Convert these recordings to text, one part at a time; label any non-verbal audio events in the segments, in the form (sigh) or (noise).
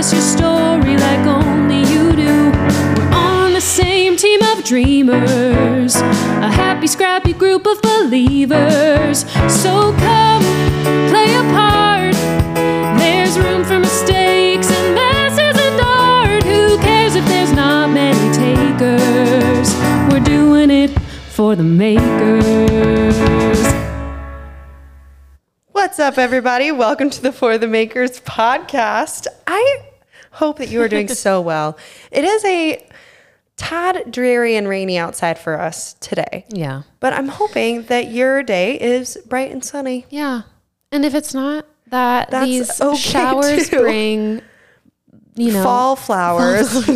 us your story like only you do. We're on the same team of dreamers, a happy, scrappy group of believers. So come play a part. There's room for mistakes, and this isn't art. Who cares if there's not many takers? We're doing it for the makers. What's up, everybody? Welcome to the For the Makers podcast. I hope that you are doing so (laughs) well. It is a tad dreary and rainy outside for us today, Yeah. but I'm hoping that your day is bright and sunny. Yeah. And if it's not, that That's these okay, showers too. bring, you know, Fall (laughs) flowers.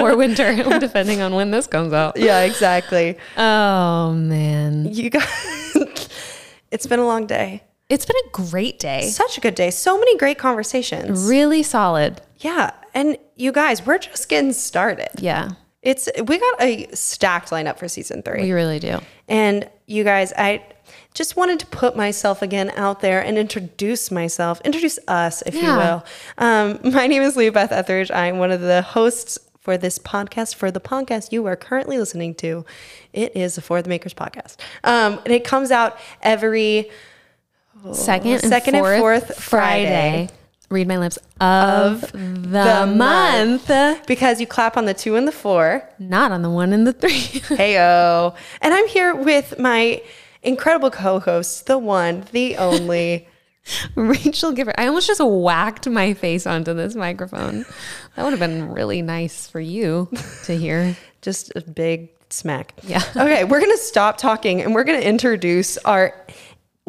or winter, (laughs) depending on when this comes out. yeah, exactly. Oh, man. You guys, it's been a long day. It's been a great day. Such a good day. So many great conversations. Really solid. Yeah. And you guys, we're just getting started. Yeah. It's we got a stacked lineup for season three. We really do. And you guys, I just wanted to put myself again out there and introduce myself, introduce us, if you will. Um, (laughs) my name is Leah Beth Etheridge. I'm one of the hosts for this podcast, for the podcast you are currently listening to. It is the For the Makers podcast. Um, and it comes out every Second and, Second and fourth, fourth Friday. Read my lips of, the, month. because you clap on the two and the four. Not on the one and the three. (laughs) Heyo. And I'm here with my incredible co-host, the one, the only. (laughs) Rachel Gifford. I almost just whacked my face onto this microphone. That would have been really nice for you (laughs) to hear. just a big smack. Yeah. Okay, we're gonna stop talking and we're gonna introduce our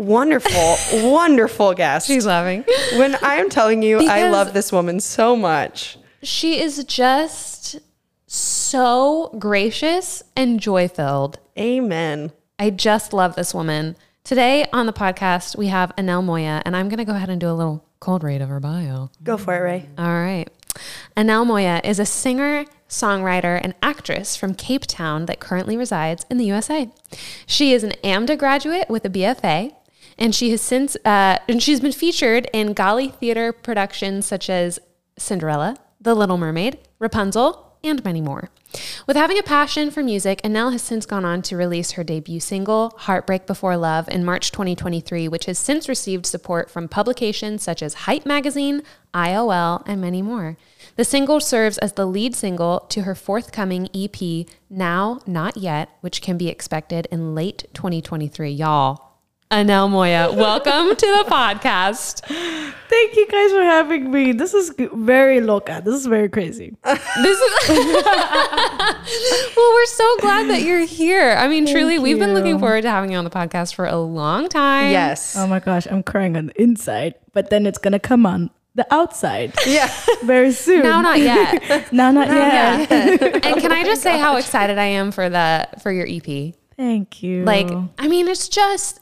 wonderful, wonderful guest. She's laughing. when I am telling you, I love this woman so much. She is just so gracious and joy filled. Amen. I just love this woman. Today on the podcast, we have Annell Moya, and I'm going to go ahead and do a little cold read of her bio. Go for it, Ray. All right. Annell Moya is a singer, songwriter, and actress from Cape Town that currently resides in the USA. She is an AMDA graduate with a BFA, and she has since uh, and she's been featured in Galli theater productions such as Cinderella, The Little Mermaid, Rapunzel, and many more. With having a passion for music, Annell has since gone on to release her debut single, Heartbreak Before Love, in March 2023, which has since received support from publications such as Hype Magazine, IOL, and many more. The single serves as the lead single to her forthcoming EP, Now Not Yet, which can be expected in late 2023. Y'all, Annell Moya, welcome to the podcast. Thank you guys for having me. This is very loca. This is very crazy. This is (laughs) well, we're so glad that you're here. I mean, truly, we've been looking forward to having you on the podcast for a long time. Yes. Oh my gosh, I'm crying on the inside, but then it's gonna come on the outside (laughs) yeah. very soon. Now, not yet. (laughs) no, not yet. and can I just say how excited I am for the for your EP? Thank you. Like, I mean, it's just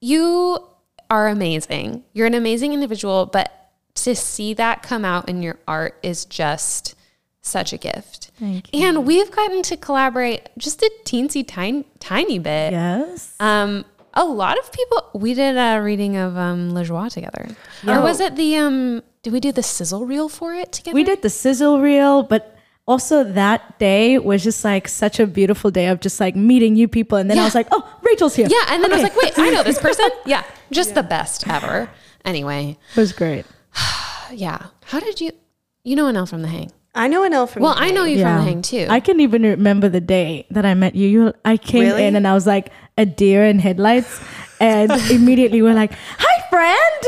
you are amazing. You're an amazing individual, but to see that come out in your art is just such a gift. Thank And we've gotten to collaborate just a teensy tiny tiny bit. yes. Um, a lot of people. We did a reading of um, Le Joie together, or was it the um? Did we do the sizzle reel for it together? We did the sizzle reel, but also that day was just like such a beautiful day of just like meeting new people. And then I was like, oh, Rachel's here. Yeah, and then I was like, wait, I know this person. (laughs) Yeah, just the best ever. Anyway, It was great. (sighs) yeah. How did you? You know Annell from the Hang. I know Annell from Well, the I know Hang. you from the Hang too. I can even remember the day that I met you. You, I came Really? in and I was like a deer in headlights, and (laughs) immediately we're like, "Hi, friend!"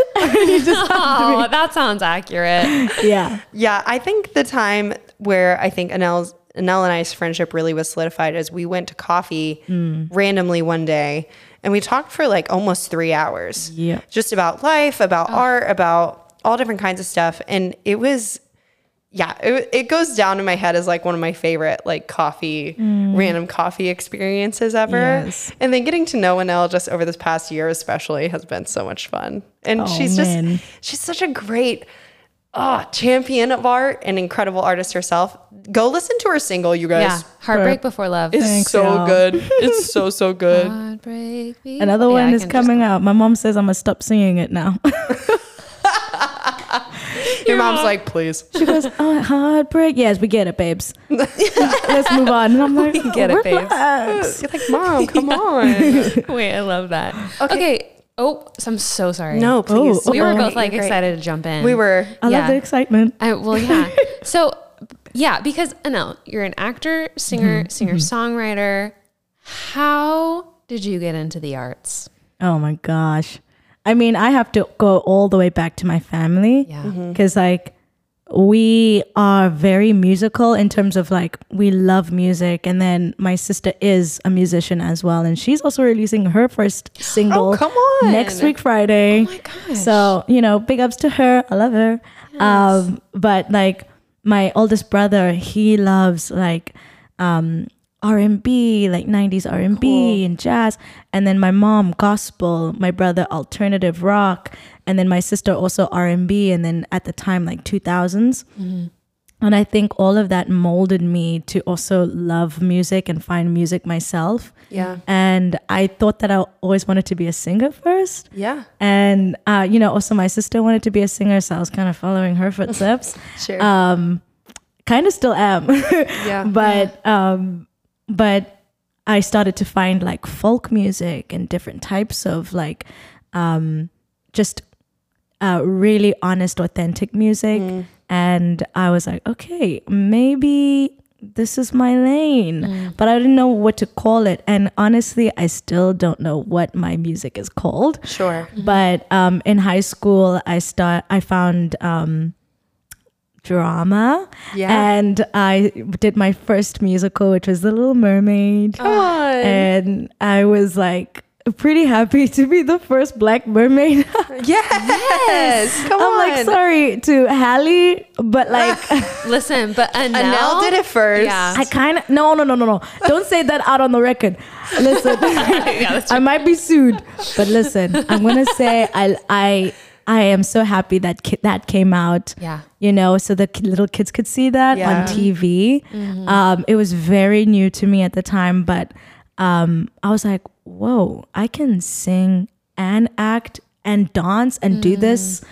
(laughs) You just oh, that sounds accurate. yeah, Yeah, I think the time where I think Annell's Annell and I's friendship really was solidified is we went to coffee randomly one day and we talked for like almost three hours. Yeah. Just about life, about oh. art, about all different kinds of stuff. And it was yeah, it, it goes down in my head as like one of my favorite like coffee, mm. random coffee experiences ever. Yes. And then getting to know Annell just over this past year, especially, has been so much fun. And Oh, she's man. just, she's such a great oh, champion of art and incredible artist herself. Go listen to her single, you guys. Yeah, guys. Heartbreak Before Love. It's Thanks, so y'all. good. (laughs) It's so, so good. Heartbreak. Before- another one I is can just- coming out. My mom says I'm gonna stop singing it now. (laughs) You Your mom's like, please. She goes, oh, heartbreak. Yes, we get it, babes. (laughs) Let's move on. And I'm like, we Get it, babes. relax. You're like, mom, come on. Wait, I love that. Okay. Oh, so I'm so sorry. no, please. Oh, we were oh. both like You're great. excited to jump in. We were. I Yeah. love the excitement. I, well, yeah. (laughs) so, yeah, because Annell, you're an actor, singer, Mm-hmm. singer songwriter. How did you get into the arts? Oh my gosh. I mean, I have to go all the way back to my family. Yeah. Because, like, we are very musical in terms of like, we love music. And then my sister is a musician as well. And she's also releasing her first single Oh, come on. next week, Friday. Oh my gosh. So, you know, big ups to her. I love her. Um, but like my oldest brother, he loves like um R&B, like 90s R&B and jazz. And then my mom gospel, my brother alternative rock, and then my sister also R&B and then at the time like 2000s. And I think all of that molded me to also love music and find music myself. Yeah. And I thought that I always wanted to be a singer first. Yeah. And uh, you know, also my sister wanted to be a singer, so I was kind of following her footsteps. (laughs) Sure. um, kind of still am, (laughs) yeah. but um, but I started to find like folk music and different types of like um, just uh, really honest, authentic music. And I was like, okay, maybe this is my lane, but I didn't know what to call it. And honestly, I still don't know what my music is called. Sure. But um, in high school, I start. I found um, drama, Yeah. and I did my first musical, which was The Little Mermaid, Come on. and I was like pretty happy to be the first Black mermaid. (laughs) yes. yes. (laughs) Come I'm on. like sorry to Halle, but like (laughs) Listen, but Annell, did it first. Yeah. I kind of no no no no no. Don't say that out on the record. Listen, I might be sued, but listen, I'm gonna say I I I am so happy that ki- that came out. Yeah. You know, so the ki- little kids could see that Yeah. on TV. Um, it was very new to me at the time, but um, I was like, whoa, I can sing and act and dance and do this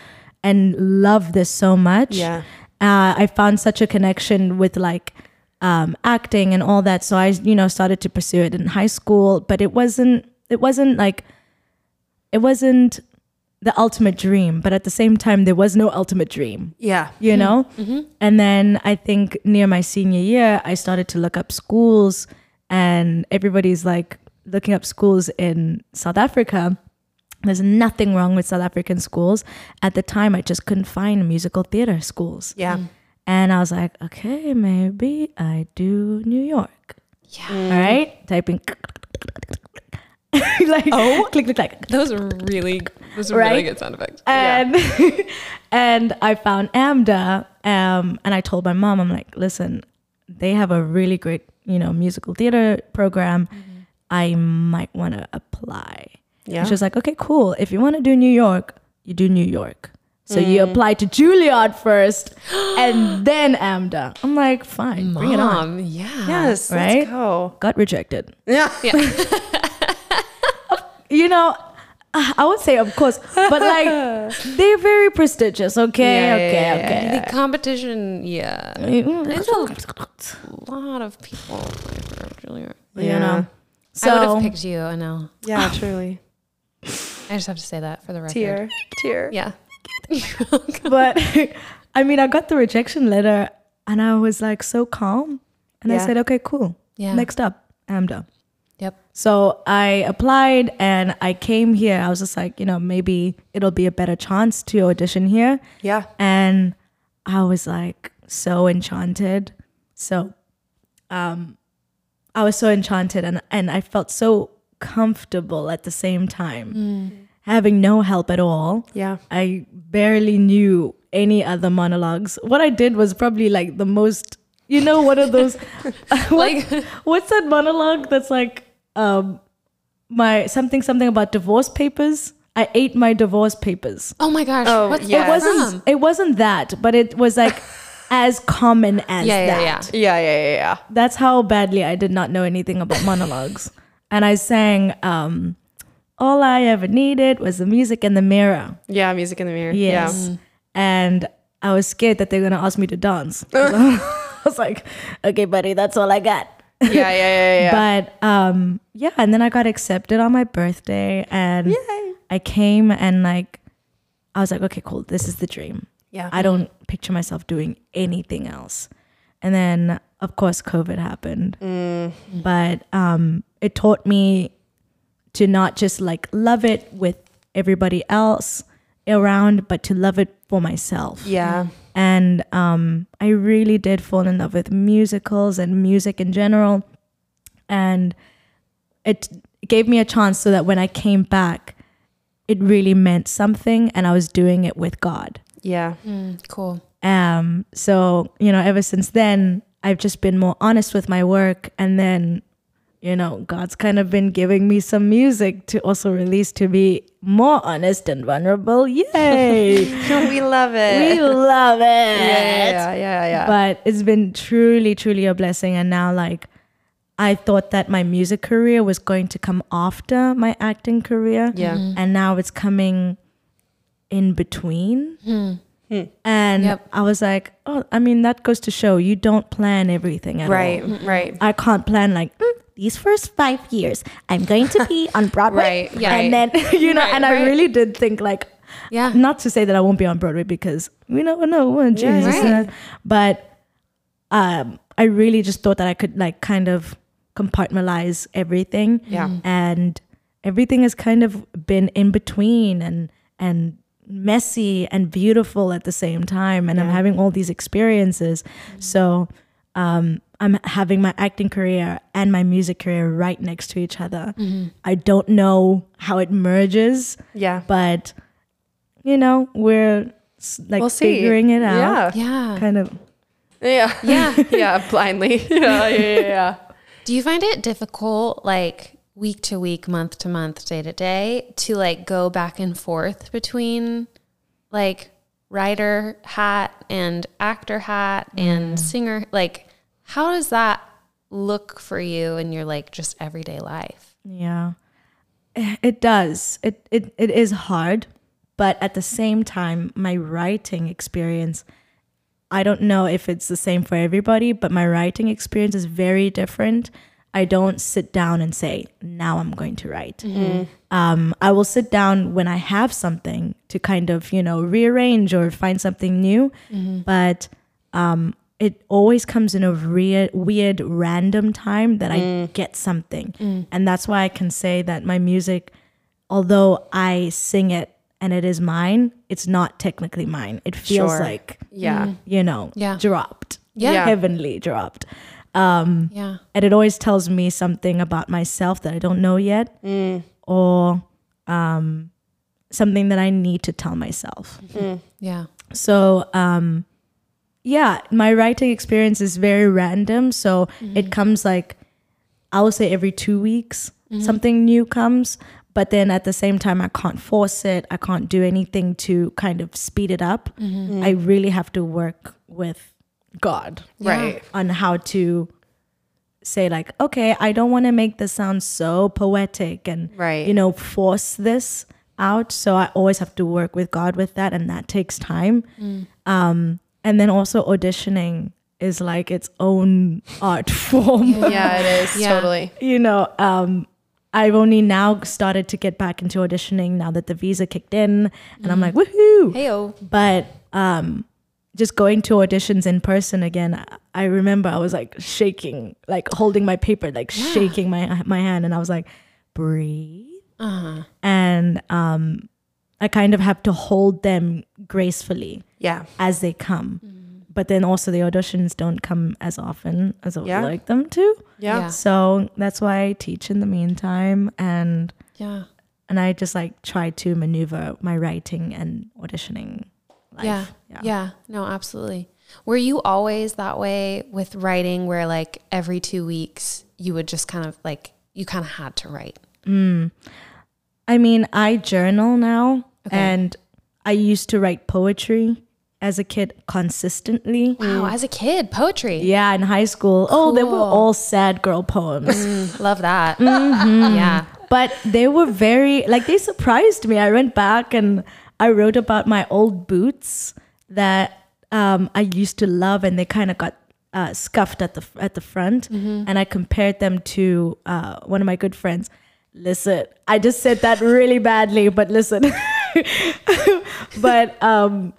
and love this so much Yeah. uh, I found such a connection with like um, acting and all that. So I, you know, started to pursue it in high school, but it wasn't, it wasn't like, it wasn't the ultimate dream. But at the same time, there was no ultimate dream, Yeah. you know? And then I think near my senior year, I started to look up schools and everybody's like looking up schools in South Africa. There's nothing wrong with South African schools. At the time, I just couldn't find musical theater schools. Yeah. Mm. And I was like, okay, maybe I do New York. Yeah. Mm. All right, typing. (laughs) like oh, click click click. Those are really, those are Right? really good sound effects. And (laughs) and I found AMDA, um, and I told my mom, I'm like, listen, they have a really great, you know, musical theater program. Mm-hmm. I might want to apply. Yeah. And she was like, okay, cool. If you want to do New York, you do New York. So you apply to Juilliard first, (gasps) and then AMDA. I'm like, fine, bring it on. Yeah. Yes. Right? Let's go. Got rejected. Yeah. (laughs) you know, I would say of course, but like (laughs) they're very prestigious. Okay, Yeah, okay, yeah, yeah, okay. The competition, yeah. Mm, There's a lot of people applying for Juilliard. You Yeah. Know, I would have picked you, Annell. Yeah, (sighs) truly. I just have to say that for the record. Tear. Tear. Yeah. (laughs) but (laughs) I mean, I got the rejection letter, and I was like so calm, and I said, okay, cool. Yeah. Next up, AMDA. Yep. So I applied and I came here. I was just like, you know, maybe it'll be a better chance to audition here. Yeah. and I was like so enchanted. So, um, I was so enchanted, and and I felt so comfortable at the same time, having no help at all. Yeah. I barely knew any other monologues. What I did was probably like the most, you know, one of those. (laughs) (laughs) Like, What's that monologue that's like, um, my something something about divorce papers? I ate my divorce papers. oh my gosh. Oh, what's yes. It wasn't. It wasn't that, but it was like as common as Yeah, yeah, that. yeah. Yeah. Yeah. Yeah. Yeah. That's how badly I did not know anything about monologues, (laughs) and I sang. Um, All I ever needed was the music in the mirror. Yeah. Music in the mirror. Yes, and I was scared that they're gonna ask me to dance. (laughs) (laughs) I was like, okay, buddy, that's all I got. Yeah, yeah, yeah, yeah. But um, yeah, and then I got accepted on my birthday, and Yay. I came and like, I was like, okay, cool, this is the dream. Yeah. I don't picture myself doing anything else. And then, of course, COVID happened. But um, it taught me to not just like love it with everybody else around, but to love it for myself. yeah. And um, I really did fall in love with musicals and music in general. And it gave me a chance so that when I came back, it really meant something and I was doing it with God. Yeah. Mm, cool. Um, so, you know, ever since then, I've just been more honest with my work. And then, you know, God's kind of been giving me some music to also release to be more honest and vulnerable. Yay! (laughs) we love it. we love it. yeah, yeah, yeah, yeah. But it's been truly, truly a blessing. And now, like, I thought that my music career was going to come after my acting career. Yeah. Mhm. And now it's coming in between. And Yep. I was like, oh, I mean, that goes to show you don't plan everything at right, all. right. I can't plan like "Mm, these first five years. I'm going to be (laughs) on Broadway, Right, yeah. and then (laughs) you know. Right, and I really did think like, Yeah. not to say that I won't be on Broadway because we never know when Yeah, Jesus. right. But um, I really just thought that I could like kind of compartmentalize everything. Yeah. and everything has kind of been in between and and messy and beautiful at the same time. And I'm having all these experiences. So um, I'm having my acting career and my music career right next to each other. I don't know how it merges Yeah. but you know we're like We'll see. figuring it out Yeah. Yeah. kind of Yeah. Yeah. (laughs) yeah. Blindly. (laughs) Yeah. Yeah. Yeah. yeah. Do you find it difficult, like week to week, month to month, day to day, to like go back and forth between like writer hat and actor hat and mm-hmm. singer? Like, how does that look for you in your like just everyday life? yeah it does it, it it is hard but at the same time my writing experience i don't know if it's the same for everybody but my writing experience is very different i don't sit down and say now i'm going to write um, I will sit down when I have something to kind of, you know, rearrange or find something new. But um, it always comes in a weird, weird, random time that I get something. And that's why I can say that my music, although I sing it and it is mine, it's not technically mine. It feels Sure. like, Yeah. you know, Yeah. dropped. Yeah. Heavenly dropped. Um, Yeah. and it always tells me something about myself that I don't know yet, or um, something that I need to tell myself. Yeah. So, um, yeah, my writing experience is very random. So it comes like, I would say every two weeks, something new comes. But then at the same time, I can't force it. I can't do anything to kind of speed it up. I really have to work with God Right. on how to say like okay i don't want to make this sound so poetic and Right. you know force this out so i always have to work with god with that and that takes time um and then also auditioning is like its own art (laughs) form Yeah. It is. (laughs) Yeah. Totally. you know um I've only now started to get back into auditioning now that the visa kicked in, and I'm like, woohoo! Heyo. but um just going to auditions in person again I- i remember i was like shaking like holding my paper like shaking my my hand and i was like breathe Uh-huh. and um i kind of have to hold them gracefully Yeah. as they come but then also the auditions don't come as often as i would Yeah. like them to Yeah. Yeah. so that's why i teach in the meantime and Yeah. and i just like try to maneuver my writing and auditioning life. Yeah. yeah. No, absolutely. Were you always that way with writing where like every two weeks you would just kind of like, you kind of had to write? I mean, I journal now, and I used to write poetry as a kid consistently. Wow. As a kid, poetry. Yeah, in high school. Oh, they were all sad girl poems. Mm, love that. Yeah. but they were very, like, they surprised me. I went back and I wrote about my old boots that um, I used to love, and they kind of got uh, scuffed at the at the front, and I compared them to uh, one of my good friends. Listen, I just said that really badly, but listen, (laughs) but um,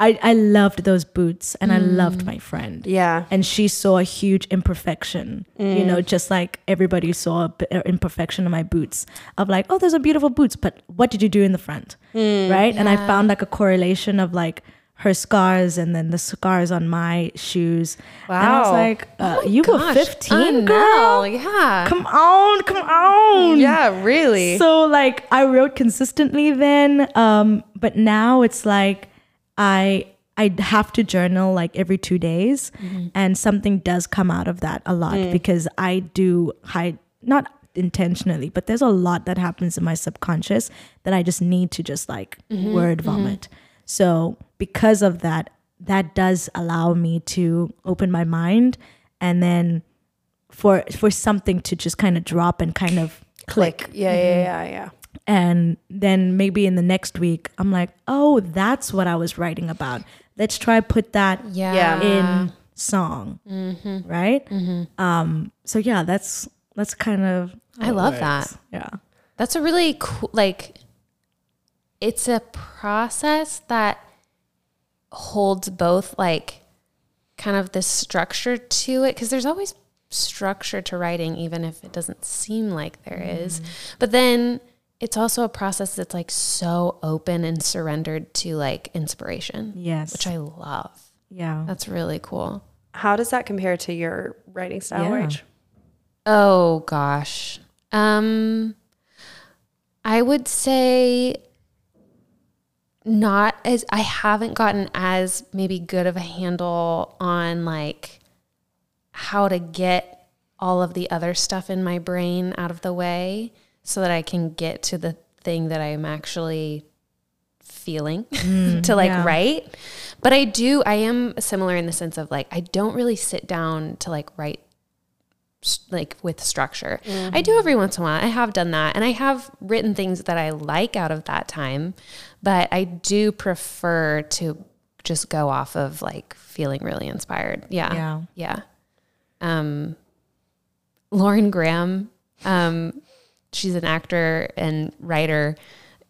I I loved those boots, and I loved my friend. Yeah. and she saw a huge imperfection. You know, just like everybody saw a b- uh, imperfection in my boots. Of like, oh, those are beautiful boots, but what did you do in the front, right? And I found like a correlation of like her scars and then the scars on my shoes. And I was Wow. like, uh, you were Gosh, 15, girl. Unreal, Yeah. Come on, come on. Yeah, really. So like I wrote consistently then, um, but now it's like I I have to journal like every two days, mm-hmm. and something does come out of that a lot mm. because I do hide not intentionally, but there's a lot that happens in my subconscious that I just need to just like mm-hmm. word mm-hmm. vomit. So because of that, that does allow me to open my mind and then for for something to just kind of drop and kind of click. Click. Yeah, yeah, yeah, yeah. And then maybe in the next week i'm like oh that's what i was writing about let's try put that Yeah. Yeah. in song mm-hmm. right mm-hmm. um so yeah that's that's kind of I love that. yeah That's a really cool, like, it's a process that holds both, like, kind of this structure to it. Cause there's always structure to writing, even if it doesn't seem like there is. Mm. But then it's also a process that's like so open and surrendered to like inspiration, yes which I love. yeah That's really cool. How does that compare to your writing style, Yeah. Rach? Oh gosh. Um I would say not as I haven't gotten as maybe good of a handle on like how to get all of the other stuff in my brain out of the way so that I can get to the thing that I'm actually feeling (laughs) to like yeah. write. But I do I am similar in the sense of like I don't really sit down to like write like with structure. I do every once in a while. I have done that and I have written things that I like out of that time, but I do prefer to just go off of like feeling really inspired. Yeah. Yeah. Yeah. Um Lauren Graham, um she's an actor and writer.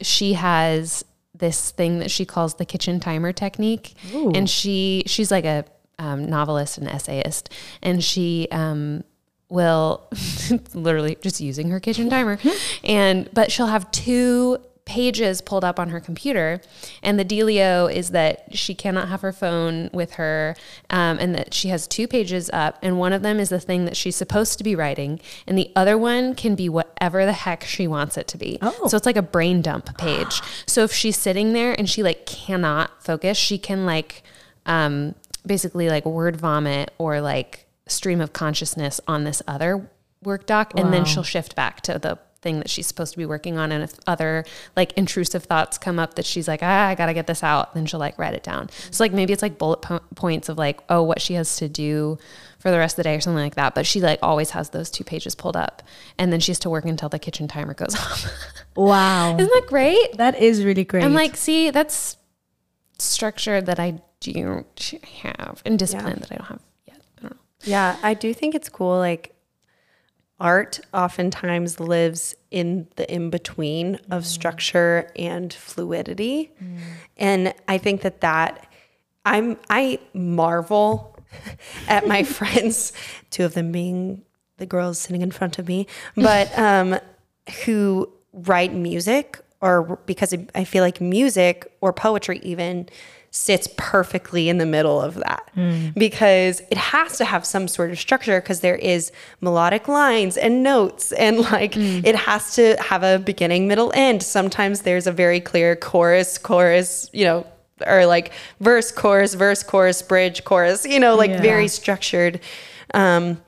She has this thing that she calls the kitchen timer technique, and she she's like a um, novelist and essayist, and she um, will (laughs) literally just using her kitchen timer, (laughs) and but she'll have two pages pulled up on her computer, and the dealio is that she cannot have her phone with her, um, and that she has two pages up, and one of them is the thing that she's supposed to be writing, and the other one can be whatever the heck she wants it to be. Oh. So it's like a brain dump page. (gasps) So if she's sitting there and she like cannot focus, she can like um, basically like word vomit or like stream of consciousness on this other work doc, and then she'll shift back to the thing that she's supposed to be working on. And if other like intrusive thoughts come up that she's like, ah, I gotta get this out, then she'll like write it down. So like maybe it's like bullet po- points of like, oh, what she has to do for the rest of the day or something like that. But she like always has those two pages pulled up, and then she has to work until the kitchen timer goes (laughs) off. wow Isn't that great? that is really great I'm like, see, that's structure that I don't have and discipline that I don't have yet. I don't know. Yeah, I do think it's cool. Like, art oftentimes lives in the in between of structure and fluidity. And I think that that I'm, I marvel (laughs) at my (laughs) friends, two of them being the girls sitting in front of me, but (laughs) um, who write music or because I feel like music or poetry even sits perfectly in the middle of that. Because it has to have some sort of structure because there is melodic lines and notes and (laughs) like it has to have a beginning middle end. Sometimes there's a very clear chorus chorus you know or like verse chorus verse chorus bridge chorus you know like Yeah. very structured um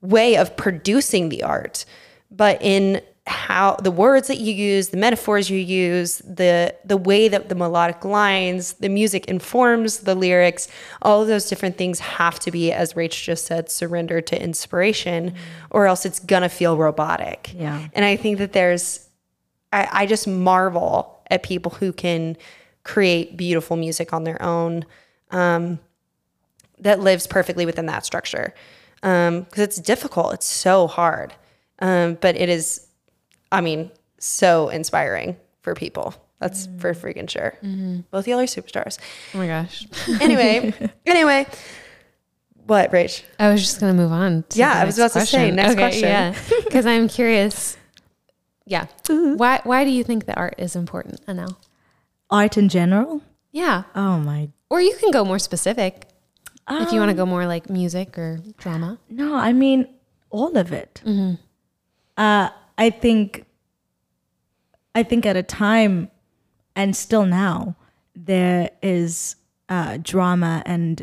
way of producing the art. But in how the words that you use the metaphors you use the the way that the melodic lines the music informs the lyrics all of those different things have to be as rach just said surrender to inspiration or else it's gonna feel robotic Yeah. and i think that there's I, I just marvel at people who can create beautiful music on their own um, that lives perfectly within that structure because it's difficult. It's so hard, um, but it is, I mean, so inspiring for people. That's for freaking sure. Both y'all are superstars. Oh my gosh. Anyway, (laughs) anyway, what, Rach? I was just gonna move on. To Yeah, the I was next about to say, next question. Yeah, (laughs) because I'm curious. Yeah, why why do you think that art is important, Annell? Art in general. Yeah, Oh my. or you can go more specific if you want to Um, go more like music or drama. No, I mean all of it. Uh, I think. I think at a time, and still now, there is uh, drama and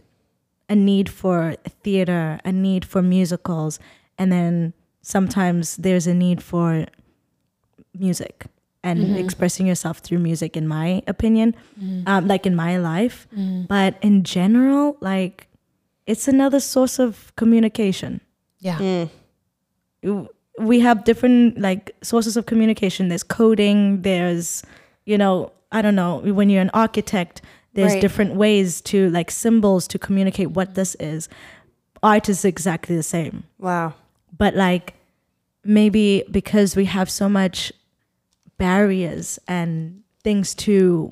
a need for theater, a need for musicals, and then sometimes there's a need for music and expressing yourself through music. In my opinion, um, like in my life, but in general, like it's another source of communication. Yeah, we have different like sources of communication there's coding there's you know i don't know when you're an architect there's Right. different ways to like symbols to communicate what this is art is exactly the same Wow. but like maybe because we have so much barriers and things to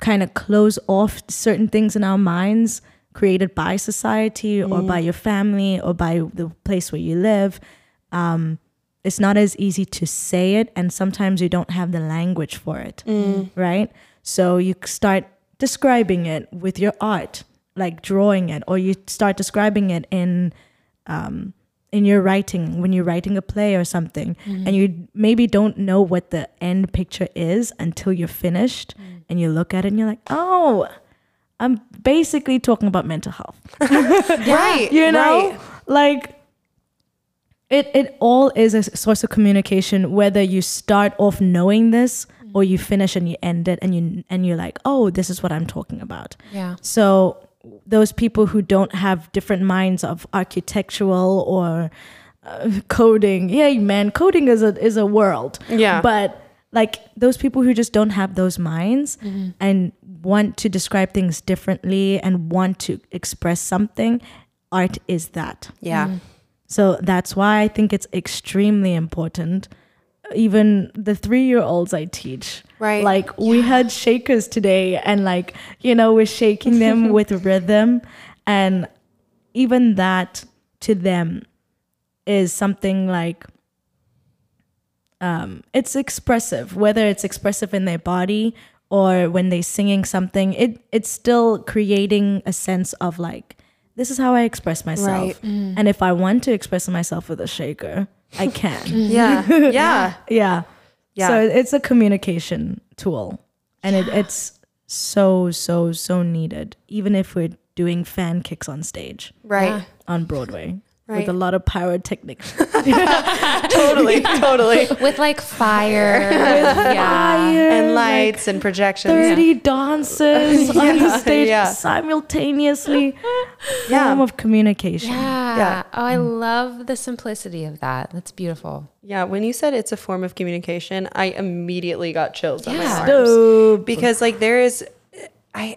kind of close off certain things in our minds created by society or by mm. your family or by the place where you live um, it's not as easy to say it and sometimes you don't have the language for it right? So you start describing it with your art like drawing it or you start describing it in um, in your writing when you're writing a play or something and you maybe don't know what the end picture is until you're finished and you look at it and you're like oh i'm basically talking about mental health. (laughs) (laughs) Right. you know? right. like it it all is a source of communication whether you start off knowing this or you finish and you end it and you and you're like oh this is what i'm talking about yeah, so those people who don't have different minds of architectural or uh, coding, yeah, man, coding is a is a world. Yeah. But like those people who just don't have those minds and want to describe things differently and want to express something, art is that. Yeah. So that's why I think it's extremely important. Even the three year olds I teach. Right. Like we had shakers today and like, you know, we're shaking them (laughs) with rhythm. And even that to them is something like um it's expressive, whether it's expressive in their body or when they're singing something, it it's still creating a sense of like this is how I express myself. Right. Mm. And if I want to express myself with a shaker, I (laughs) can. Yeah. (laughs) Yeah. yeah. Yeah. So it's a communication tool. And it, it's so, so, so needed. Even if we're doing fan kicks on stage Right. on Broadway Right. with a lot of pyrotechnics. (laughs) (laughs) Totally. totally. (laughs) with like fire, yeah, And lights and projections. 30 dancers on the stage yeah. simultaneously. Yeah. Form of communication. yeah. Yeah. Oh, I mm. love the simplicity of that. That's beautiful. Yeah. When you said it's a form of communication, I immediately got chills on my Yeah. arms. Dope. because like there is i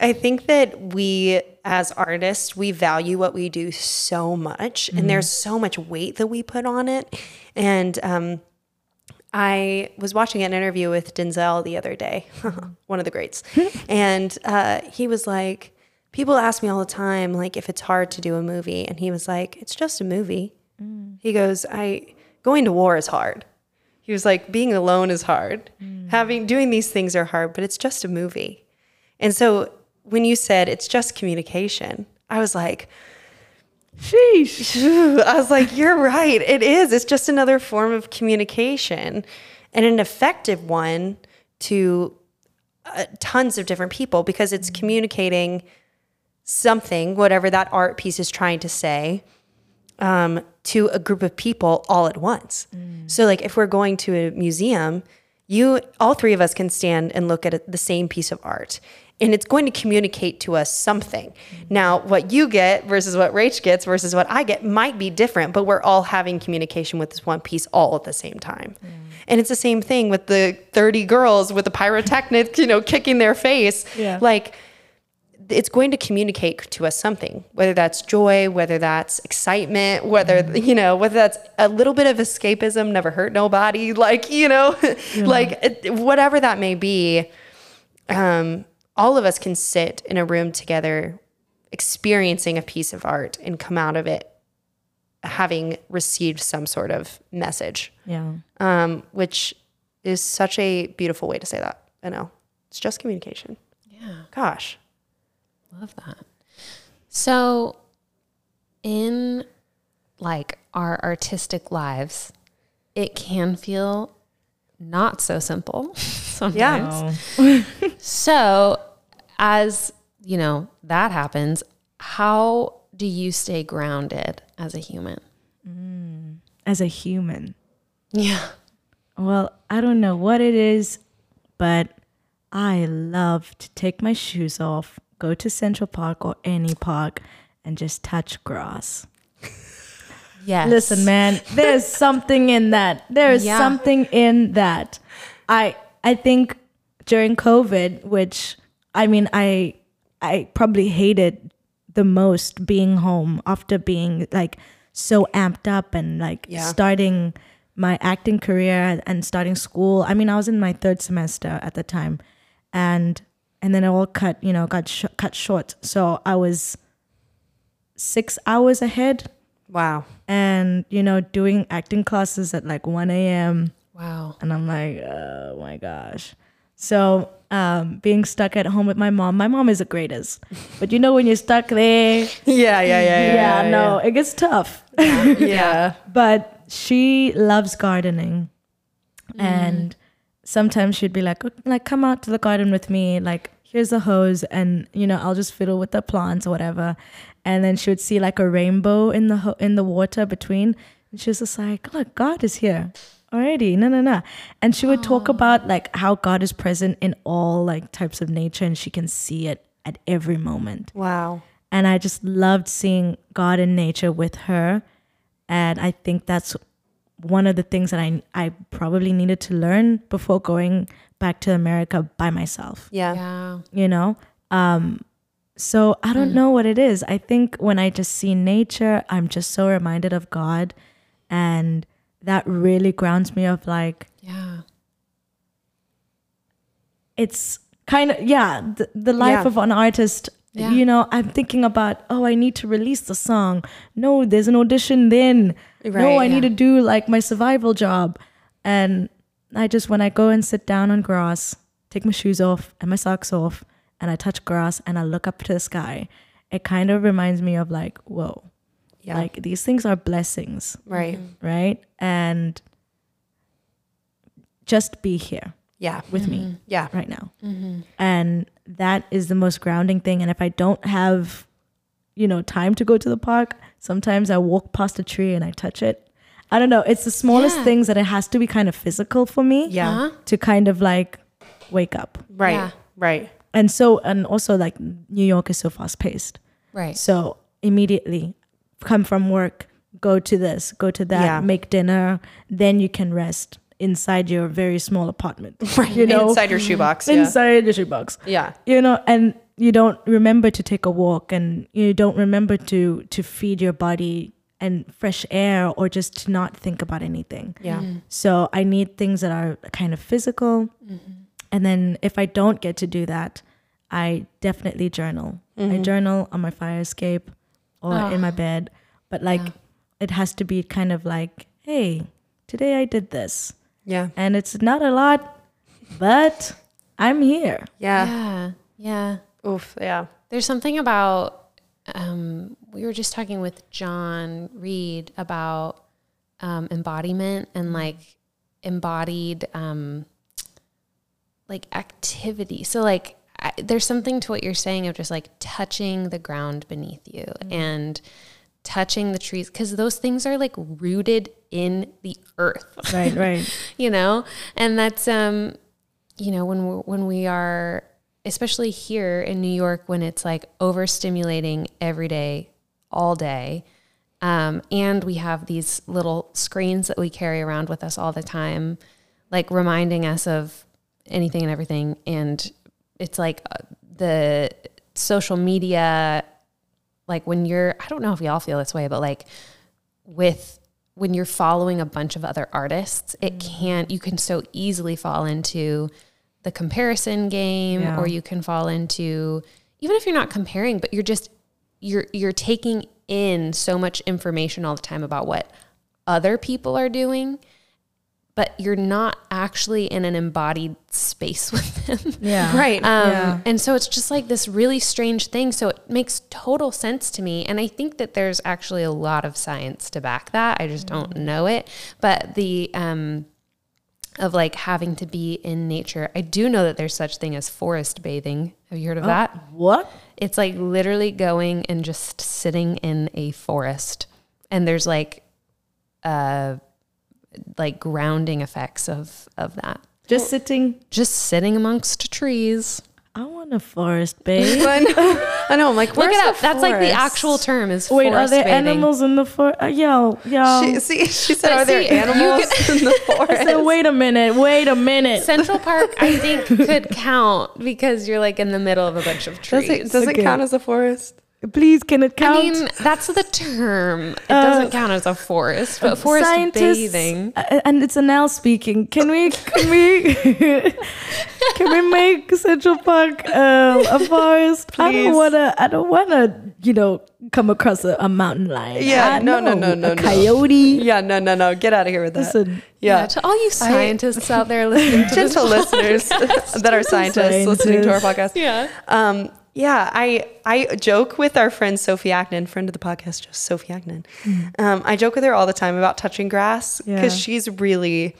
i think that we as artists we value what we do so much and there's so much weight that we put on it and um I was watching an interview with Denzel the other day, (laughs) one of the greats, (laughs) and uh, he was like, "People ask me all the time, like, if it's hard to do a movie," and he was like, "It's just a movie." He goes, "I going to war is hard." He was like, being alone is hard. Having doing these things are hard, but it's just a movie. And so when you said it's just communication, I was like, Sheesh. (laughs) I was like, you're right. It is. It's just another form of communication and an effective one to uh, tons of different people because it's communicating something, whatever that art piece is trying to say, um, to a group of people all at once. So, like, if we're going to a museum, you, all three of us can stand and look at the same piece of art. And it's going to communicate to us something. Now, what you get versus what Rach gets versus what I get might be different, but we're all having communication with this one piece all at the same time. And it's the same thing with the 30 girls with the pyrotechnic, you know, kicking their face. Yeah. Like it's going to communicate to us something, whether that's joy, whether that's excitement, whether, you know, whether that's a little bit of escapism, never hurt nobody, (laughs) like, you know, (laughs) like whatever that may be. Um, all of us can sit in a room together experiencing a piece of art and come out of it having received some sort of message, Yeah. um, which is such a beautiful way to say that. I know. It's just communication. Yeah. Gosh. Love that. So, in like our artistic lives, it can feel not so simple (laughs) sometimes. Yeah. So, as you know, that happens, how do you stay grounded as a human? Mm. As a human. Yeah. Well, I don't know what it is, but I love to take my shoes off, go to Central Park or any park, and just touch grass. Yes. Listen, man, there's (laughs) something in that. There's Yeah. something in that. I I think during COVID, which I mean, I I probably hated the most being home after being like so amped up and like Yeah. starting my acting career and starting school. I mean, I was in my third semester at the time, and and then it all cut, you know, got sh- cut short. So I was six hours ahead Wow. and you know doing acting classes at like 1 a.m Wow. and i'm like oh my gosh. So um, being stuck at home with my mom my mom is the greatest. (laughs) But you know when you're stuck there Yeah, yeah, yeah, yeah, no it gets tough. (laughs) Yeah. but she loves gardening. And sometimes she'd be like "Oh, like come out to the garden with me like here's a hose and you know i'll just fiddle with the plants or whatever. And then she would see like a rainbow in the ho- in the water between. And she was just like look god is here already. No no no. And she would talk about like how god is present in all like types of nature and she can see it at every moment. Wow. and I just loved seeing God in nature with her. And I think that's one of the things that I I probably needed to learn before going back to America by myself. Yeah. Yeah. You know, um, so I don't know what it is. I think when I just see nature, I'm just so reminded of God, and that really grounds me of like Yeah. it's kind of yeah the, the life Yeah. of an artist Yeah. you know i'm thinking about oh i need to release the song no there's an audition then no Right, i need to do like my survival job and i just when i go and sit down on grass take my shoes off and my socks off and i touch grass and i look up to the sky it kind of reminds me of like whoa Yeah. like these things are blessings right. Mm-hmm. right and just be here Yeah. with me mm-hmm. Yeah. right now. Mm-hmm. And that is the most grounding thing. And if I don't have, you know, time to go to the park, sometimes I walk past a tree and I touch it. I don't know. It's the smallest Yeah. things that it has to be kind of physical for me Yeah. Huh? to kind of like wake up. Right. Yeah. Right. And so, and also like New York is so fast paced. Right. So immediately come from work, go to this, go to that, Yeah. make dinner, then you can rest inside your very small apartment. (laughs) Right. You know, Inside your shoebox. Yeah. inside the shoebox Yeah. you know and you don't remember to take a walk and you don't remember to to feed your body and fresh air or just to not think about anything Yeah. Mm-hmm. so i need things that are kind of physical mm-hmm. and then if i don't get to do that i definitely journal i mm-hmm. journal on my fire escape or ah. in my bed but like it has to be kind of like hey today i did this Yeah. and it's not a lot but i'm here Yeah. Yeah. Yeah. Oof. Yeah. There's something about um, we were just talking with John Reed about um, embodiment and like embodied um, like activity. So like I, there's something to what you're saying of just like touching the ground beneath you and touching the trees because those things are like rooted in the earth. Right (laughs) right. You know? And that's um you know when we when we are especially here in New York when it's like overstimulating every day, all day. Um, and we have these little screens that we carry around with us all the time, like reminding us of anything and everything. And it's like uh, the social media, like when you're, I don't know if we all feel this way, but like with when you're following a bunch of other artists, it can you can so easily fall into the comparison game Yeah. or you can fall into even if you're not comparing, but you're just you're you're taking in so much information all the time about what other people are doing, but you're not actually in an embodied space (laughs) with them. Yeah. (laughs) Right. Um, Yeah. And so it's just like this really strange thing. So it makes total sense to me. And I think that there's actually a lot of science to back that. I just don't know it. But the, um, of like having to be in nature. I do know that there's such thing as forest bathing. Have you heard of that? What? It's like literally going and just sitting in a forest. And there's like uh like grounding effects of of that. Just sitting. Just sitting amongst trees. I want a forest babe. (laughs) I know. I know. I'm like, Look it up. the That's like the actual term is Wait, are there bathing. animals in the forest? Uh, yo, yo. She, see, she said, But "Are there see, (laughs) you animals in the I forest?" said, wait a minute, wait a minute. Central Park, I think, could count because you're like in the middle of a bunch of trees. Does it does Okay. it count as a forest? Please, can it count? I mean, that's the term. It doesn't count as a forest, but forest Uh, Scientists, bathing. uh, and it's an L speaking. Can we, can we, (laughs) can we make Central Park uh, a forest? I don't wanna, I don't wanna, you know, come across a, a mountain lion. Yeah, I no, no, know, no, no, a no. coyote. Yeah, no, no, no. Get out of here with that. Listen, Yeah. yeah. to all you scientists out there listening to (laughs) this. Gentle listeners (laughs) that are scientists listening to our podcast. Yeah. Um, yeah, I I joke with our friend Sophie Agnon, friend of the podcast, just Sophie Agnon. Um, I joke with her all the time about touching grass because Yeah. she's really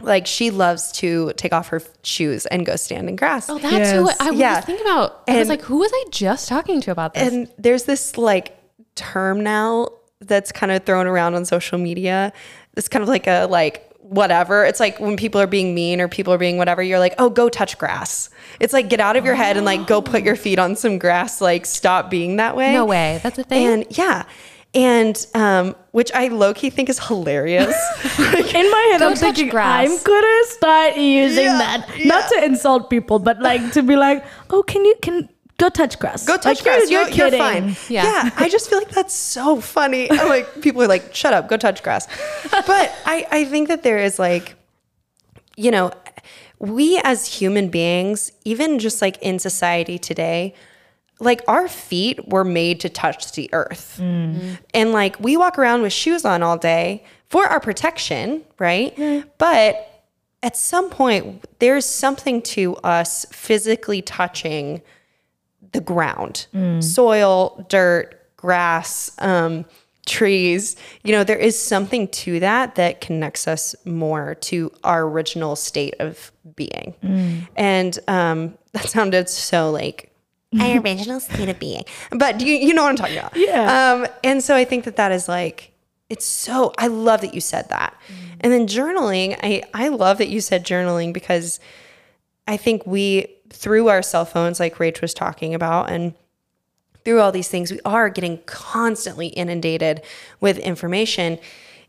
like she loves to take off her f- shoes and go stand in grass. Oh, that's who Yes. I Yeah. was thinking about. I was like, who was I just talking to about this? And there's this like term now that's kind of thrown around on social media. It's kind of like a like whatever. It's like when people are being mean or people are being whatever, you're like, oh, go touch grass. It's like get out of your head and like go put your feet on some grass. Like stop being that way. no way. That's a thing. And yeah. And um, which I low key think is hilarious. (laughs) like, in my head, Go I'm thinking grass. I'm gonna start using Yeah, that, yeah. not to insult people, but like to be like, oh, can you can go touch grass? Go touch Like, grass. You're, You're, you're you're fine. Yeah. Yeah. I just feel like that's so funny. I'm (laughs) like people are like, shut up, go touch grass. (laughs) But I, I think that there is like, you know, we as human beings, even just like in society today, like our feet were made to touch the earth. Mm. Mm-hmm. And like we walk around with shoes on all day for our protection, right? But at some point, there's something to us physically touching the ground soil, dirt, grass, um, trees. You know, there is something to that that connects us more to our original state of being. And um, (laughs) that sounded so like our (laughs) original state of being. But you, you know what I'm talking about. Yeah. Um, and so I think that that is like, it's so, I love that you said that. And then journaling, I, I love that you said journaling because I think we, through our cell phones, like Rach was talking about, and through all these things, we are getting constantly inundated with information.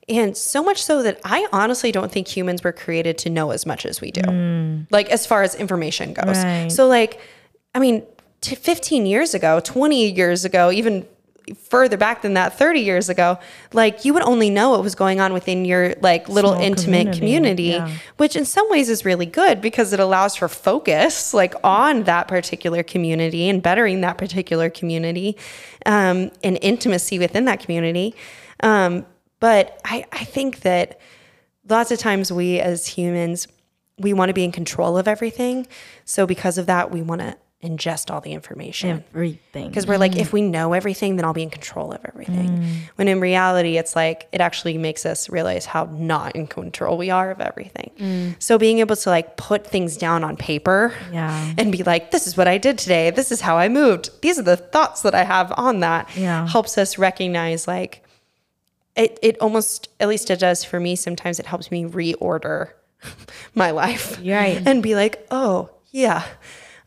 And so much so that I honestly don't think humans were created to know as much as we do, mm. like as far as information goes. Right. So, like, I mean, 15 years ago, 20 years ago, even further back than that 30 years ago like you would only know what was going on within your like little Small intimate community, community, yeah. which in some ways is really good because it allows for focus like on that particular community and bettering that particular community um, and intimacy within that community um, but I, I think that lots of times we as humans we want to be in control of everything so because of that we want to ingest all the information Everything. because we're like if we know everything then i'll be in control of everything mm. when in reality it's like it actually makes us realize how not in control we are of everything mm. so being able to like put things down on paper Yeah. and be like this is what i did today this is how i moved these are the thoughts that i have on that Yeah. helps us recognize like it, it almost at least it does for me sometimes it helps me reorder (laughs) my life Right. and be like oh yeah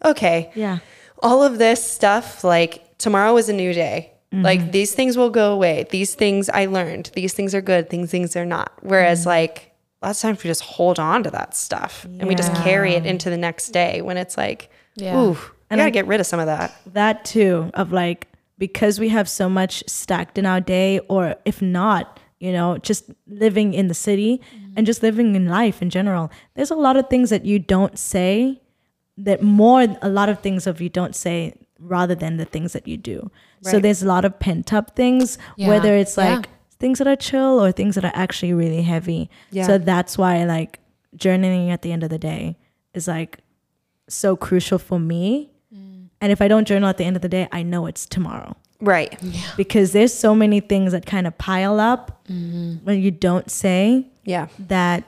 okay, Yeah. all of this stuff, like tomorrow is a new day. Mm-hmm. Like these things will go away. These things I learned. These things are good. These things are not. Whereas mm-hmm. like lots of times we just hold on to that stuff and we just carry it into the next day when it's like, Yeah. ooh, I gotta get rid of some of that. that too of like because we have so much stacked in our day or if not you know just living in the city mm-hmm. and just living in life in general there's a lot of things that you don't say that more a lot of things of you don't say rather than the things that you do so there's a lot of pent up things Yeah. whether it's Yeah. like things that are chill or things that are actually really heavy Yeah. so that's why like journaling at the end of the day is like so crucial for me mm. and if I don't journal at the end of the day, I know it's tomorrow Right. Yeah. because there's so many things that kind of pile up mm-hmm. when you don't say Yeah. that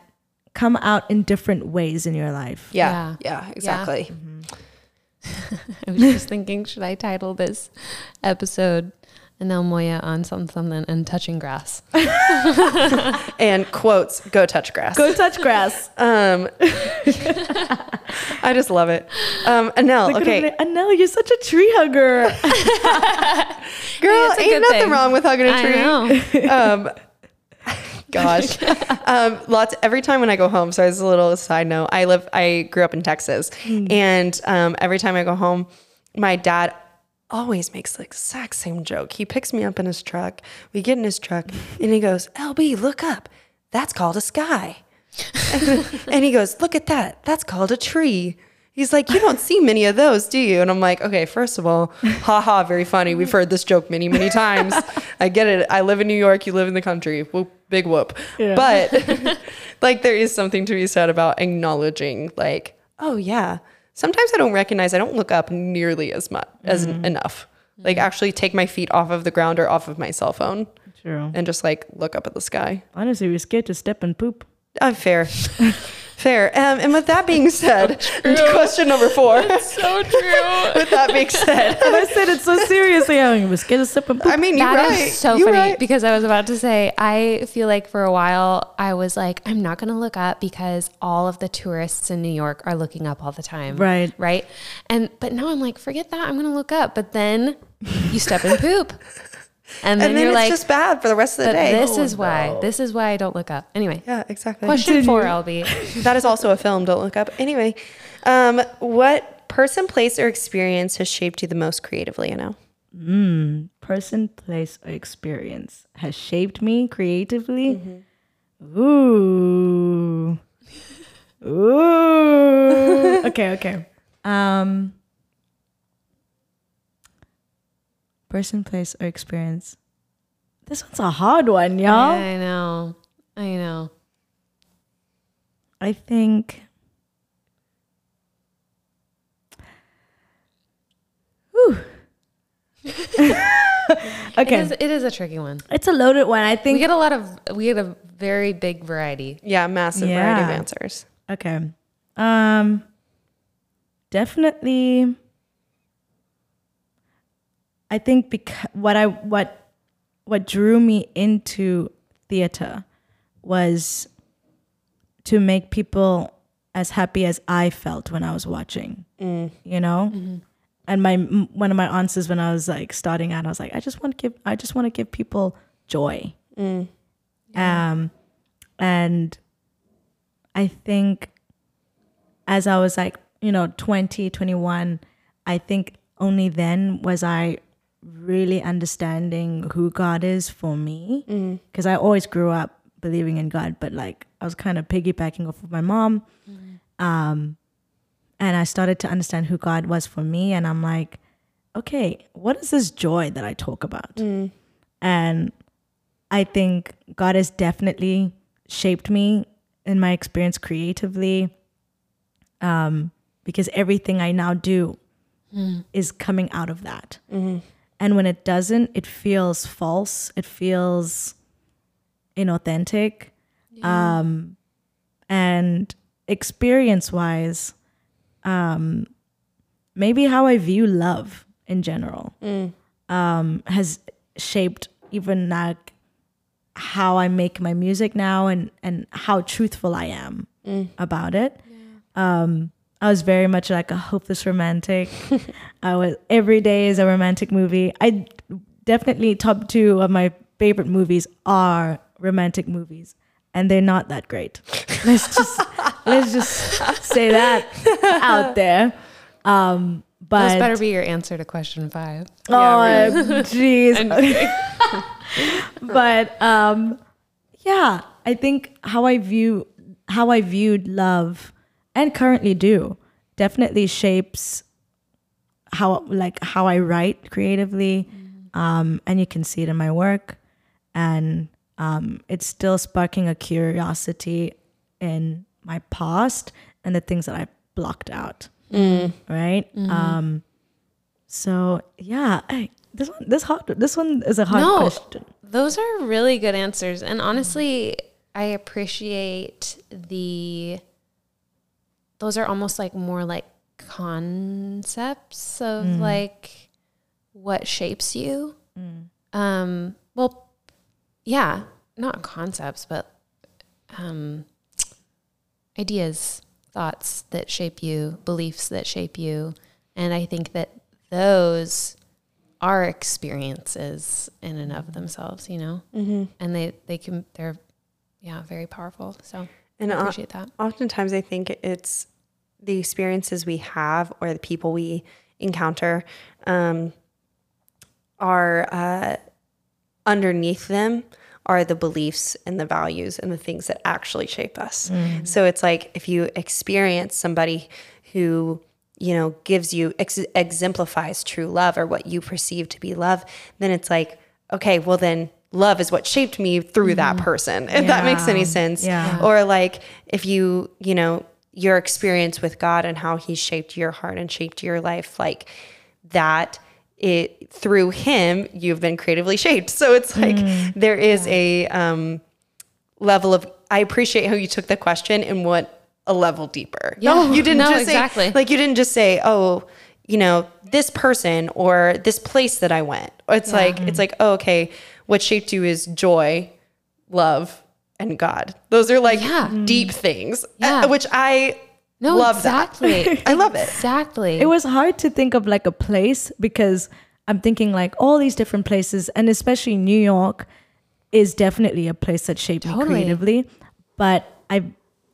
come out in different ways in your life. Yeah. Yeah. Yeah. exactly. (laughs) I was just thinking, should I title this episode Annell Moya on something, something and touching grass? (laughs) And quotes, go touch grass. Go touch grass. (laughs) Um, I just love it. Um, Annell, okay. Annell, you're such a tree hugger. Girl, It's ain't nothing thing. wrong with hugging a tree. know. um, gosh, (laughs) um, lots. Every time when I go home, so as a little side note, I live. I grew up in Texas, and um, every time I go home, my dad always makes the exact same joke. He picks me up in his truck. We get in his truck, and he goes, "LB, look up. That's called a sky." (laughs) and he goes, "Look at that. That's called a tree." He's like, "You don't see many of those, do you?" And I'm like, "Okay, first of all, haha, very funny. We've heard this joke many, many times. (laughs) I get it. I live in New York. You live in the country. Whoop, big whoop." Yeah. But (laughs) (laughs) like, there is something to be said about acknowledging, like, "Oh yeah." Sometimes I don't recognize. I don't look up nearly as much as mm-hmm. enough. Mm-hmm. Like, actually, take my feet off of the ground or off of my cell phone True. and just like look up at the sky. Honestly, we're scared to step and poop. Uh, fair. (laughs) fair. Um, and with that being said, (laughs) question number four. (laughs) so true. with that being said, I said it so seriously. I was scared to step and poop. I mean, you're That is right. so You're funny right. because I was about to say I feel like for a while I was like I'm not going to look up because all of the tourists in New York are looking up all the time. Right. Right? And but now I'm like forget that I'm going to look up but then you step and poop. And then, And then you're it's like just bad for the rest of the but day. this is why. This is why I don't look up. Anyway. yeah, exactly. Question 4 LB. (laughs) That is also a film. Don't look up. Anyway, um, what person, place, or experience has shaped you the most creatively? You know. person, place, or experience has shaped me creatively. Ooh. (laughs) Ooh. okay, okay. Um person, place, or experience. This one's a hard one, y'all. I know. I know. I think Whew. (laughs) Okay. is, it is a tricky one. It's a loaded one. I think We get a lot of we get a very big variety. Yeah, massive variety of answers. Okay. Um definitely I think because what I what what drew me into theater was to make people as happy as I felt when I was watching. Mm. You know? Mm-hmm. And my m- one of my answers when I was like starting out I was like I just want to give I just want to give people joy. Mm. Um and I think as I was like, you know, 20, 21, I think only then was I really understanding who God is for me. Mm. Because I always grew up believing in God, but like I was kind of piggybacking off of my mom. Mm. Um, and I started to understand who God was for me. And I'm like, okay, what is this joy that I talk about? Mm. And I think God has definitely shaped me in my experience creatively um, because everything I now do is coming out of that. Mm-hmm. And when it doesn't, it feels false. It feels inauthentic. Um, and experience wise, um, maybe how I view love in general um, has shaped even like how I make my music now and and how truthful I am about it. Um, I was very much like a hopeless romantic. (laughs) I was every day is a romantic movie. I definitely top two of my favorite movies are romantic movies, and they're not that great. (laughs) Let's just let's just say that out there. Um, but Those better be your answer to question five. Oh, jeez. (laughs) but um, yeah, I think how I view how I viewed love and currently do definitely shapes how like how I write creatively, um, and you can see it in my work, and um, it's still sparking a curiosity in my past and the things that I blocked out. Right. Um, so yeah, I, this one, this hard, this one is a hard No, question. those are really good answers. And honestly, I appreciate the, those are almost like more like concepts of like what shapes you. Um, well, yeah, not concepts, but um, ideas, thoughts that shape you, beliefs that shape you. And I think that those are experiences in and of themselves, you know? Mm-hmm. And they, they can, they're, yeah, very powerful. So And I uh, appreciate that. oftentimes I think it's the experiences we have or the people we encounter um, are uh, underneath them are the beliefs and the values and the things that actually shape us. So it's like if you experience somebody who you know gives you ex- exemplifies true love or what you perceive to be love, then it's like okay, well then love is what shaped me through that person. If that makes any sense Yeah. or like if you you know your experience with god and how he shaped your heart and shaped your life like that it through him you've been creatively shaped so it's like there is a um level of i appreciate how you took the question and went a level deeper Yeah. you didn't No, just exactly. say like you didn't just say oh you know this person or this place that i went it's like it's like oh okay what shaped you is joy love and God. Those are like Yeah. deep things, Yeah. uh, which I No, love exactly. that. (laughs) I love it. Exactly. It was hard to think of like a place because I'm thinking like all these different places, and especially New York is definitely a place that shaped me creatively. But I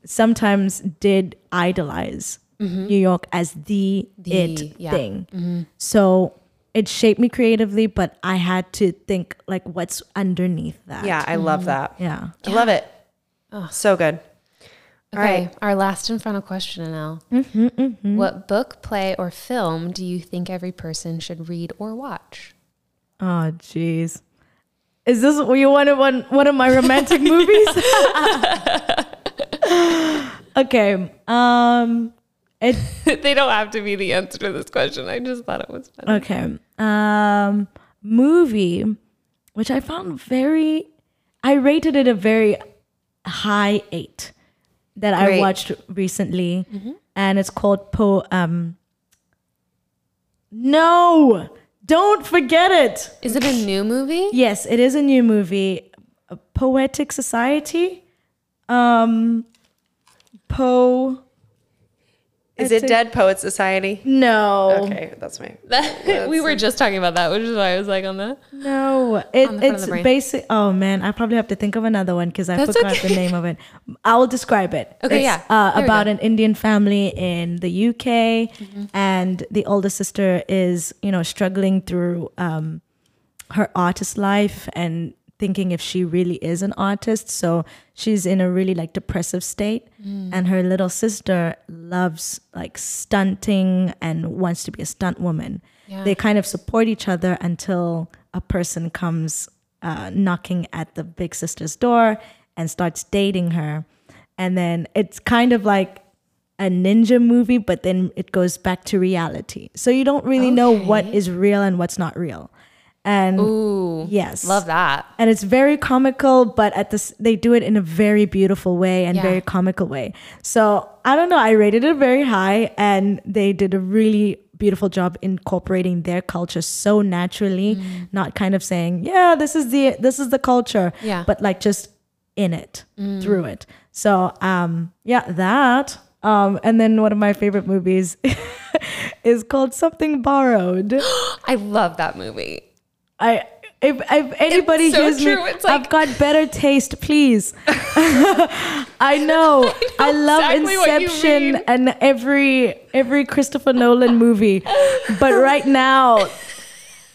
sometimes did idolize Mm-hmm. New York as the, The- it yeah. thing. Mm-hmm. So it shaped me creatively, but I had to think like what's underneath that. Yeah, I love mm-hmm. that. Yeah. I love it. Oh, so good. Okay, right. our last and final question, Annell. What book, play, or film do you think every person should read or watch? Oh, jeez. Is this what you wanted one one of my romantic (laughs) movies? (laughs) okay. Um it (laughs) they don't have to be the answer to this question. I just thought it was funny. okay. Um movie which I found very I rated it a very high 8 that I watched recently and it's called Po um No. Don't forget it. Is it a new movie? Yes, it is a new movie, a Poetic Society. Um, Poe. Is It's it a- Dead Poet Society? No, Okay, that's me. (laughs) we were just talking about that, which is why I was like on the. no. It, the it's basic. Oh man, I probably have to think of another one because I That's forgot okay. the name of it. I will describe it. Okay, It's, yeah. Uh, about an Indian family in the UK, Mm-hmm. and the older sister is you know struggling through um, her artist life and thinking if she really is an artist. So she's in a really like depressive state. Mm. And her little sister loves like stunting and wants to be a stunt woman. Yeah. They kind of support each other until a person comes uh, knocking at the big sister's door and starts dating her. And then it's kind of like a ninja movie, but then it goes back to reality. So you don't really know what is real and what's not real. And Ooh, yes, love that. and it's very comical but at this they do it in a very beautiful way and Yeah. very comical way so i don't know i rated it very high and they did a really beautiful job incorporating their culture so naturally not kind of saying yeah this is the this is the culture Yeah. but like just in it through it so um yeah that Um, and then one of my favorite movies (laughs) is called Something Borrowed. (gasps) I love that movie. I if, if anybody so hears true. me, like- I've got better taste, please. (laughs) (laughs) I know. I, love exactly Inception and every every Christopher Nolan movie, but (laughs) right now,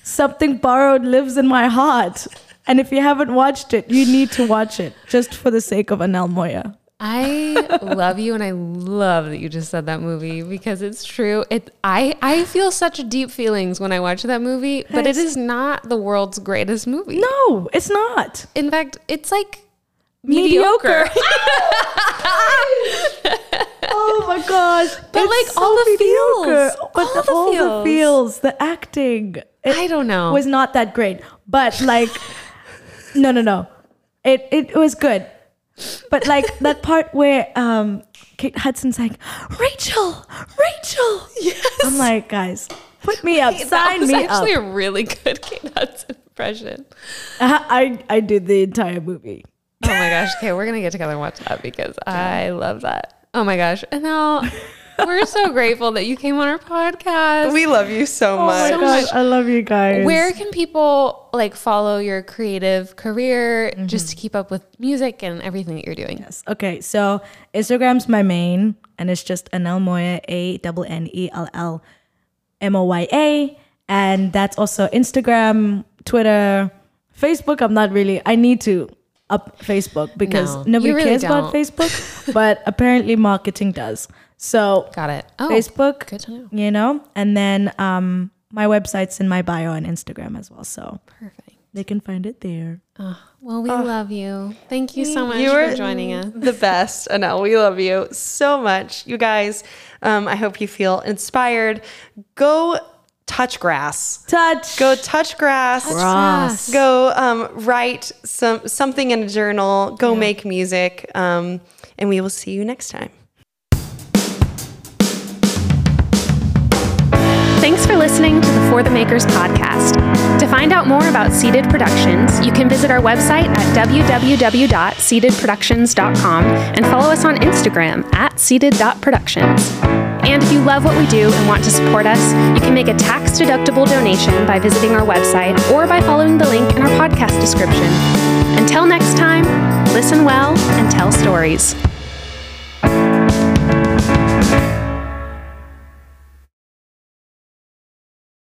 something borrowed lives in my heart. And if you haven't watched it, you need to watch it just for the sake of Annell Moya. I love you and I love that you just said that movie because it's true. It I I feel such deep feelings when I watch that movie, but it is not the world's greatest movie. No, it's not. In fact, it's like Mediocre. mediocre. (laughs) Oh my gosh. But, It's like, all the mediocre. feels. But All the, the all the feels. feels, the acting. I don't know. Was not that great. But like (laughs) no no no. It it was good. But like that part where um Kate Hudson's like, Rachel, Rachel. Yes. I'm like, guys, put me up, that sign me up. actually a really good (laughs) Kate Hudson impression. I I did the entire movie. Oh my gosh. Okay, we're gonna get together and watch that because (laughs) I love that. Oh my gosh. And now we're so (laughs) grateful that you came on our podcast. We love you so Oh my much. So gosh, much. I love you guys. Where can people like follow your creative career Mm-hmm. just to keep up with music and everything that you're doing? Yes. Okay. So Instagram's my main, and it's just Annell Moya, A double N E L L M O Y A, and that's also Instagram, Twitter, Facebook. I'm not really. I need to up Facebook because No, nobody really cares about don't. Facebook, (laughs) but apparently marketing does. So Got it. Oh, Facebook, Good to know. you know, and then um, my website's in my bio on Instagram as well, so Perfect. they can find it there. Oh, well, we love you. Thank you so much You for joining us. the best. Annell, we love you so much. You guys, um, I hope you feel inspired. Go touch grass. Touch. Go touch grass. Grass. Go um, write some something in a journal. Go make music. Um, and we will see you next time. Thanks for listening to the For the Makers podcast. To find out more about Seeded Productions, you can visit our website at www.seededproductions.com and follow us on Instagram at seeded.productions. And if you love what we do and want to support us, you can make a tax deductible donation by visiting our website or by following the link in our podcast description. Until next time, listen well and tell stories.